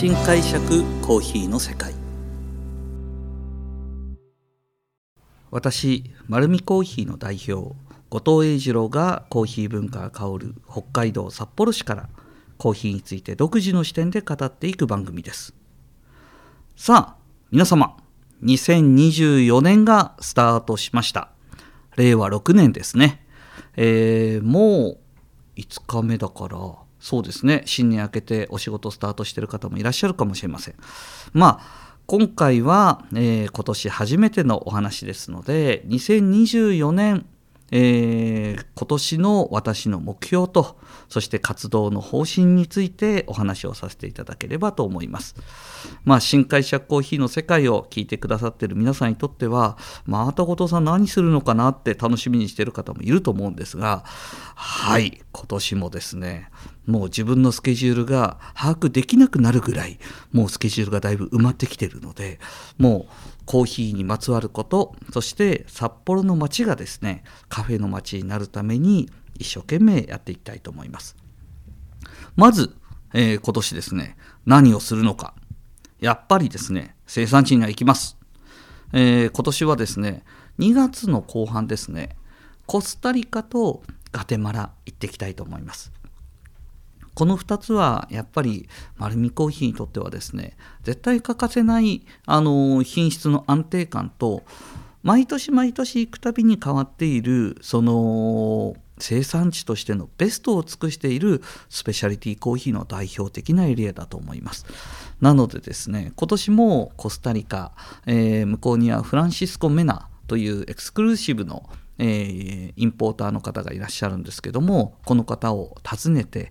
新解釈コーヒーの世界。私丸見コーヒーの代表後藤英二郎がコーヒー文化が香る北海道札幌市からコーヒーについて独自の視点で語っていく番組です。さあ皆様2024年がスタートしました。令和6年ですね、えー、もう5日目だからそうですね新年明けてお仕事スタートしてる方もいらっしゃるかもしれませんまあ今回は、えー、今年初めてのお話ですので2024年えー、今年の私の目標とそして活動の方針についてお話をさせていただければと思います。まあ新会社コーヒーの世界を聞いてくださっている皆さんにとってはまた後藤さん何するのかなって楽しみにしている方もいると思うんですがはい今年もですねもう自分のスケジュールが把握できなくなるぐらいもうスケジュールがだいぶ埋まってきてるのでもうコーヒーにまつわることそして札幌の街がですねカフェの街になるために一生懸命やっていきたいと思います。まず、えー、今年ですね何をするのか。やっぱりですね生産地には行きます、えー、今年はですね2月の後半ですねコスタリカとガテマラ行ってきたいと思います。この2つはやっぱり丸見コーヒーにとってはですね絶対欠かせないあの品質の安定感と毎年毎年行くたびに変わっているその生産地としてのベストを尽くしているスペシャリティコーヒーの代表的なエリアだと思います。なのでですね今年もコスタリカ、えー、向こうにはフランシスコ・メナというエクスクルーシブのえー、インポーターの方がいらっしゃるんですけどもこの方を訪ねて、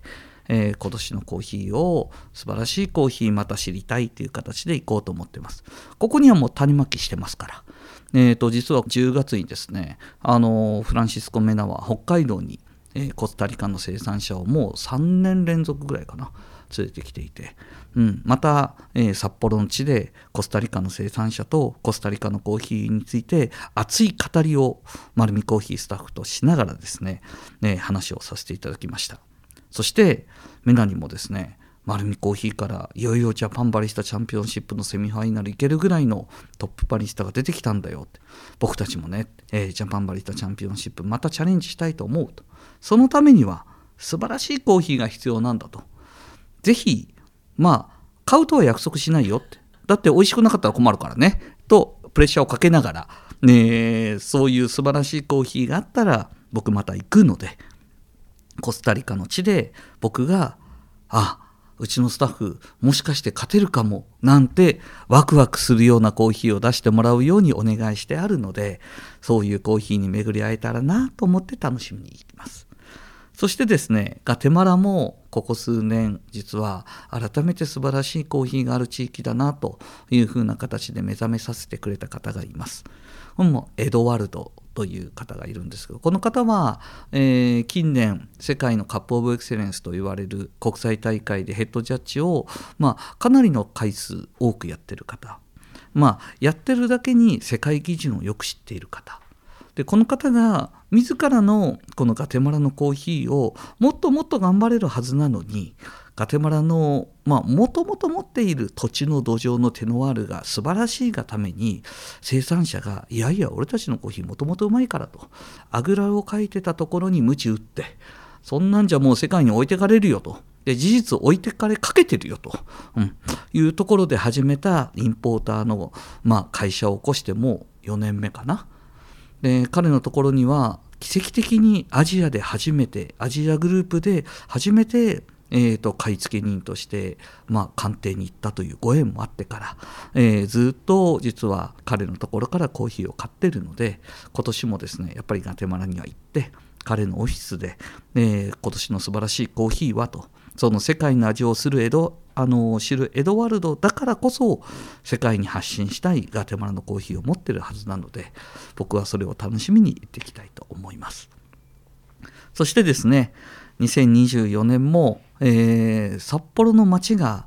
えー、今年のコーヒーを素晴らしいコーヒーまた知りたいという形で行こうと思ってます。ここにはもう種まきしてますから。えーと、実は10月にですねあのフランシスコ・メナは北海道に、えー、コスタリカの生産者をもう3年連続ぐらいかな連れてきていて、うん、また、えー、札幌の地でコスタリカの生産者とコスタリカのコーヒーについて熱い語りを丸見コーヒースタッフとしながらですね、ね話をさせていただきました。そしてメナにもですね丸見コーヒーからいよいよジャパンバリスタチャンピオンシップのセミファイナルいけるぐらいのトップバリスタが出てきたんだよって。僕たちもね、えー、ジャパンバリスタチャンピオンシップまたチャレンジしたいと思うと。そのためには素晴らしいコーヒーが必要なんだと。ぜひまあ買うとは約束しないよって。だって美味しくなかったら困るからね。とプレッシャーをかけながら、ね、そういう素晴らしいコーヒーがあったら僕また行くので。コスタリカの地で僕があうちのスタッフもしかして勝てるかもなんてワクワクするようなコーヒーを出してもらうようにお願いしてあるのでそういうコーヒーに巡り会えたらなと思って楽しみに行きます。そしてですねガテマラもここ数年実は改めて素晴らしいコーヒーがある地域だなというふうな形で目覚めさせてくれた方がいます。もエドワルドという方がいるんですけどこの方は、えー、近年世界のカップ・オブ・エクセレンスと言われる国際大会でヘッドジャッジを、まあ、かなりの回数多くやってる方。まあやってるだけに世界基準をよく知っている方。でこの方が自らのこのガテマラのコーヒーをもっともっと頑張れるはずなのにガテマラのもともと持っている土地の土壌のテノワールが素晴らしいがために生産者がいやいや俺たちのコーヒーもともとうまいからとあぐらをかいてたところに鞭打ってそんなんじゃもう世界に置いてかれるよとで事実置いてかれかけてるよと、うん、いうところで始めたインポーターの、まあ、会社を起こしても4年目かな。で彼のところには奇跡的にアジアで初めてアジアグループで初めてえーと、買い付け人として、まあ、官邸に行ったというご縁もあってから、えー、ずっと実は彼のところからコーヒーを買ってるので今年もですねやっぱりガテマラには行って彼のオフィスで、えー、今年の素晴らしいコーヒーはとその世界の味をするエドあの知るエドワルドだからこそ世界に発信したいガテマラのコーヒーを持ってるはずなので僕はそれを楽しみに行っていきたいと思います。そしてですね2024年も、えー、札幌の街が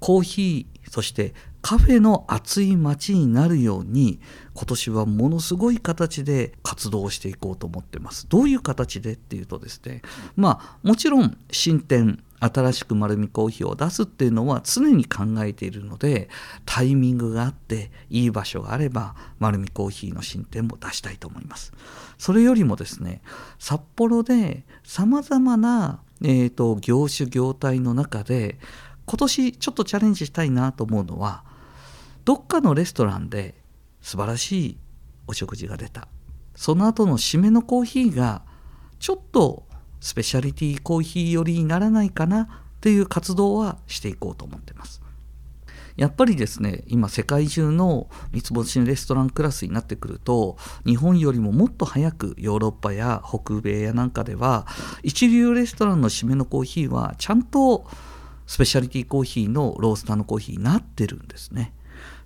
コーヒーそしてカフェの熱い街になるように今年はものすごい形で活動していこうと思ってます。どういう形でっていうとですねまあもちろん進展新しく丸みコーヒーを出すっていうのは常に考えているのでタイミングがあっていい場所があれば丸みコーヒーの進展も出したいと思いますそれよりもですね札幌でさまざまな、えーと、業種業態の中で今年ちょっとチャレンジしたいなと思うのはどっかのレストランで素晴らしいお食事が出たその後の締めのコーヒーがちょっとスペシャリティコーヒー寄りにならないかなという活動はしていこうと思ってます。やっぱりですね今世界中の三つ星レストランクラスになってくると日本よりももっと早くヨーロッパや北米やなんかでは一流レストランの締めのコーヒーはちゃんとスペシャリティコーヒーのロースターのコーヒーになってるんですね。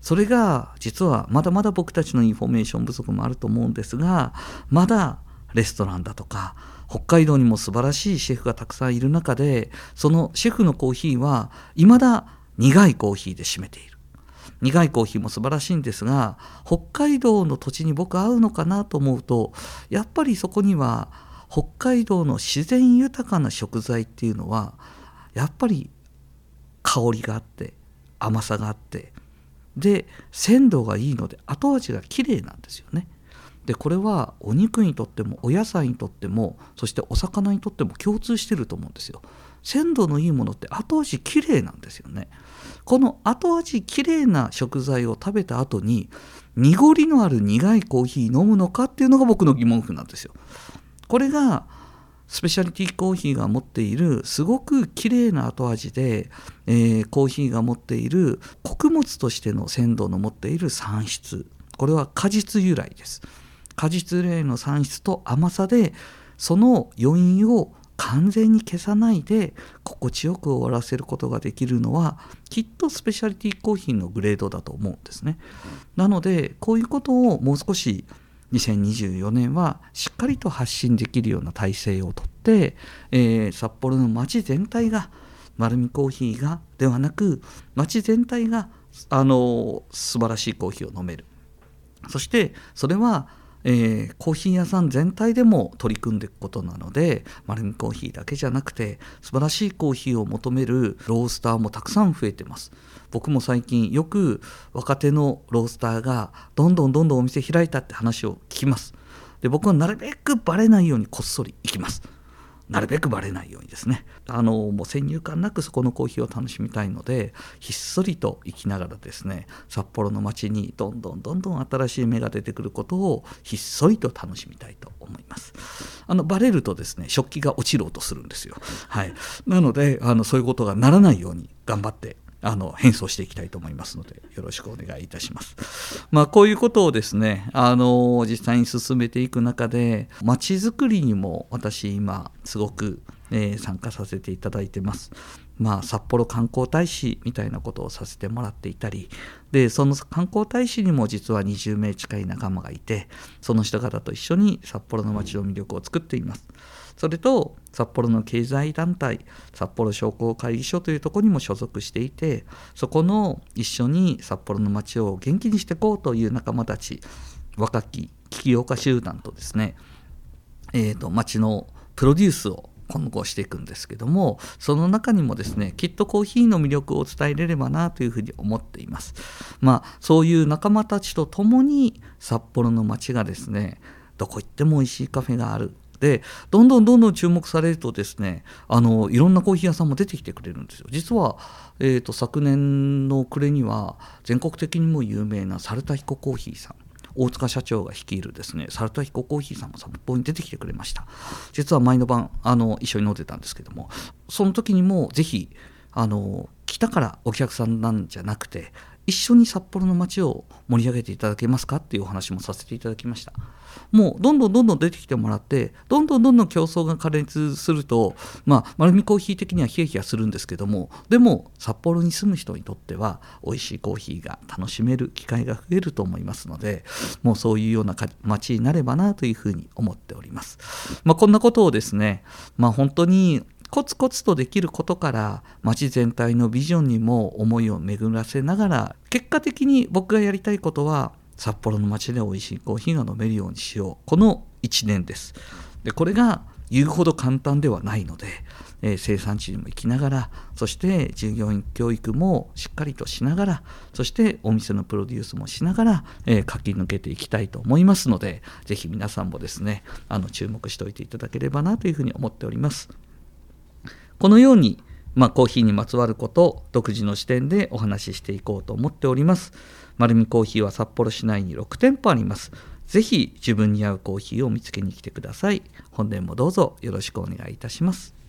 それが実はまだまだ僕たちのインフォメーション不足もあると思うんですがまだレストランだとか北海道にも素晴らしいシェフがたくさんいる中でそのシェフのコーヒーは未だ苦いコーヒーで占めている苦いコーヒーも素晴らしいんですが北海道の土地に僕合うのかなと思うとやっぱりそこには北海道の自然豊かな食材っていうのはやっぱり香りがあって甘さがあってで鮮度がいいので後味が綺麗なんですよね。でこれはお肉にとってもお野菜にとってもそしてお魚にとっても共通してると思うんですよ。鮮度のいいものって後味きれいなんですよね。この後味きれいな食材を食べた後に濁りのある苦いコーヒー飲むのかっていうのが僕の疑問符なんですよ。これがスペシャリティコーヒーが持っているすごく綺麗な後味で、えー、コーヒーが持っている穀物としての鮮度の持っている産出これは果実由来です。果実類の産出と甘さでその余韻を完全に消さないで心地よく終わらせることができるのはきっとスペシャリティコーヒーのグレードだと思うんですね。なのでこういうことをもう少し2024年はしっかりと発信できるような体制をとって、えー、札幌の街全体が丸みコーヒーがではなく街全体があの素晴らしいコーヒーを飲めるそしてそれはえー、コーヒー屋さん全体でも取り組んでいくことなので丸みコーヒーだけじゃなくて素晴らしいコーヒーを求めるロースターもたくさん増えてます。僕も最近よく若手のロースターがどんどんどんどんお店開いたって話を聞きます。で僕はなるべくバレないようにこっそり行きます。なるべくバレないようにですね。あのもう先入観なくそこのコーヒーを楽しみたいのでひっそりと行きながらですね札幌の街にどんどんどんどん新しい芽が出てくることをひっそりと楽しみたいと思います。あのバレるとですね食器が落ちる音するんですよ。はい。なのであのそういうことがならないように頑張ってあの変装していきたいと思いますのでよろしくお願いいたします。まあ、こういうことをですねあの実際に進めていく中でまちづくりにも私今すごく、えー、参加させていただいてます。まあ、札幌観光大使みたいなことをさせてもらっていたりでその観光大使にも実は20名近い仲間がいてその人方と一緒に札幌の街の魅力を作っています。それと札幌の経済団体札幌商工会議所というとこにも所属していてそこの一緒に札幌の街を元気にしていこうという仲間たち若き起業家集団とですね、えーと、街のプロデュースを今後していくんですけどもその中にもですねきっとコーヒーの魅力を伝えれればなというふうに思っています。まあそういう仲間たちと共に札幌の街がですねどこ行っても美味しいカフェがある。でどんどんどんどん注目されるとですねあのいろんなコーヒー屋さんも出てきてくれるんですよ。実は、えーと、昨年の暮れには全国的にも有名な猿田彦コーヒーさん大塚社長が率いるですね猿田彦コーヒーさんが札幌に出てきてくれました。実は前の晩あの一緒に飲んでたんですけどもその時にもぜひあの来たからお客さんなんじゃなくて一緒に札幌の街を盛り上げていただけますかっていうお話もさせていただきました。もうどんどんどんどん出てきてもらってどんどんどんどん競争が過熱するとまあ丸見コーヒー的にはヒヤヒヤするんですけどもでも札幌に住む人にとっては美味しいコーヒーが楽しめる機会が増えると思いますのでもうそういうような街になればなというふうに思っております、まあ、こんなことをですねまあ本当にコツコツとできることから街全体のビジョンにも思いを巡らせながら結果的に僕がやりたいことは札幌の街で美味しいコーヒーが飲めるようにしよう。この1年です。でこれが言うほど簡単ではないので、えー、生産地にも行きながらそして従業員教育もしっかりとしながらそしてお店のプロデュースもしながら、えー、駆け抜けていきたいと思いますのでぜひ皆さんもですねあの注目しておいていただければなというふうに思っております。このようにまあ、コーヒーにまつわることを独自の視点でお話ししていこうと思っております。丸見コーヒーは札幌市内に6店舗あります。ぜひ自分に合うコーヒーを見つけに来てください。本年もどうぞよろしくお願いいたします。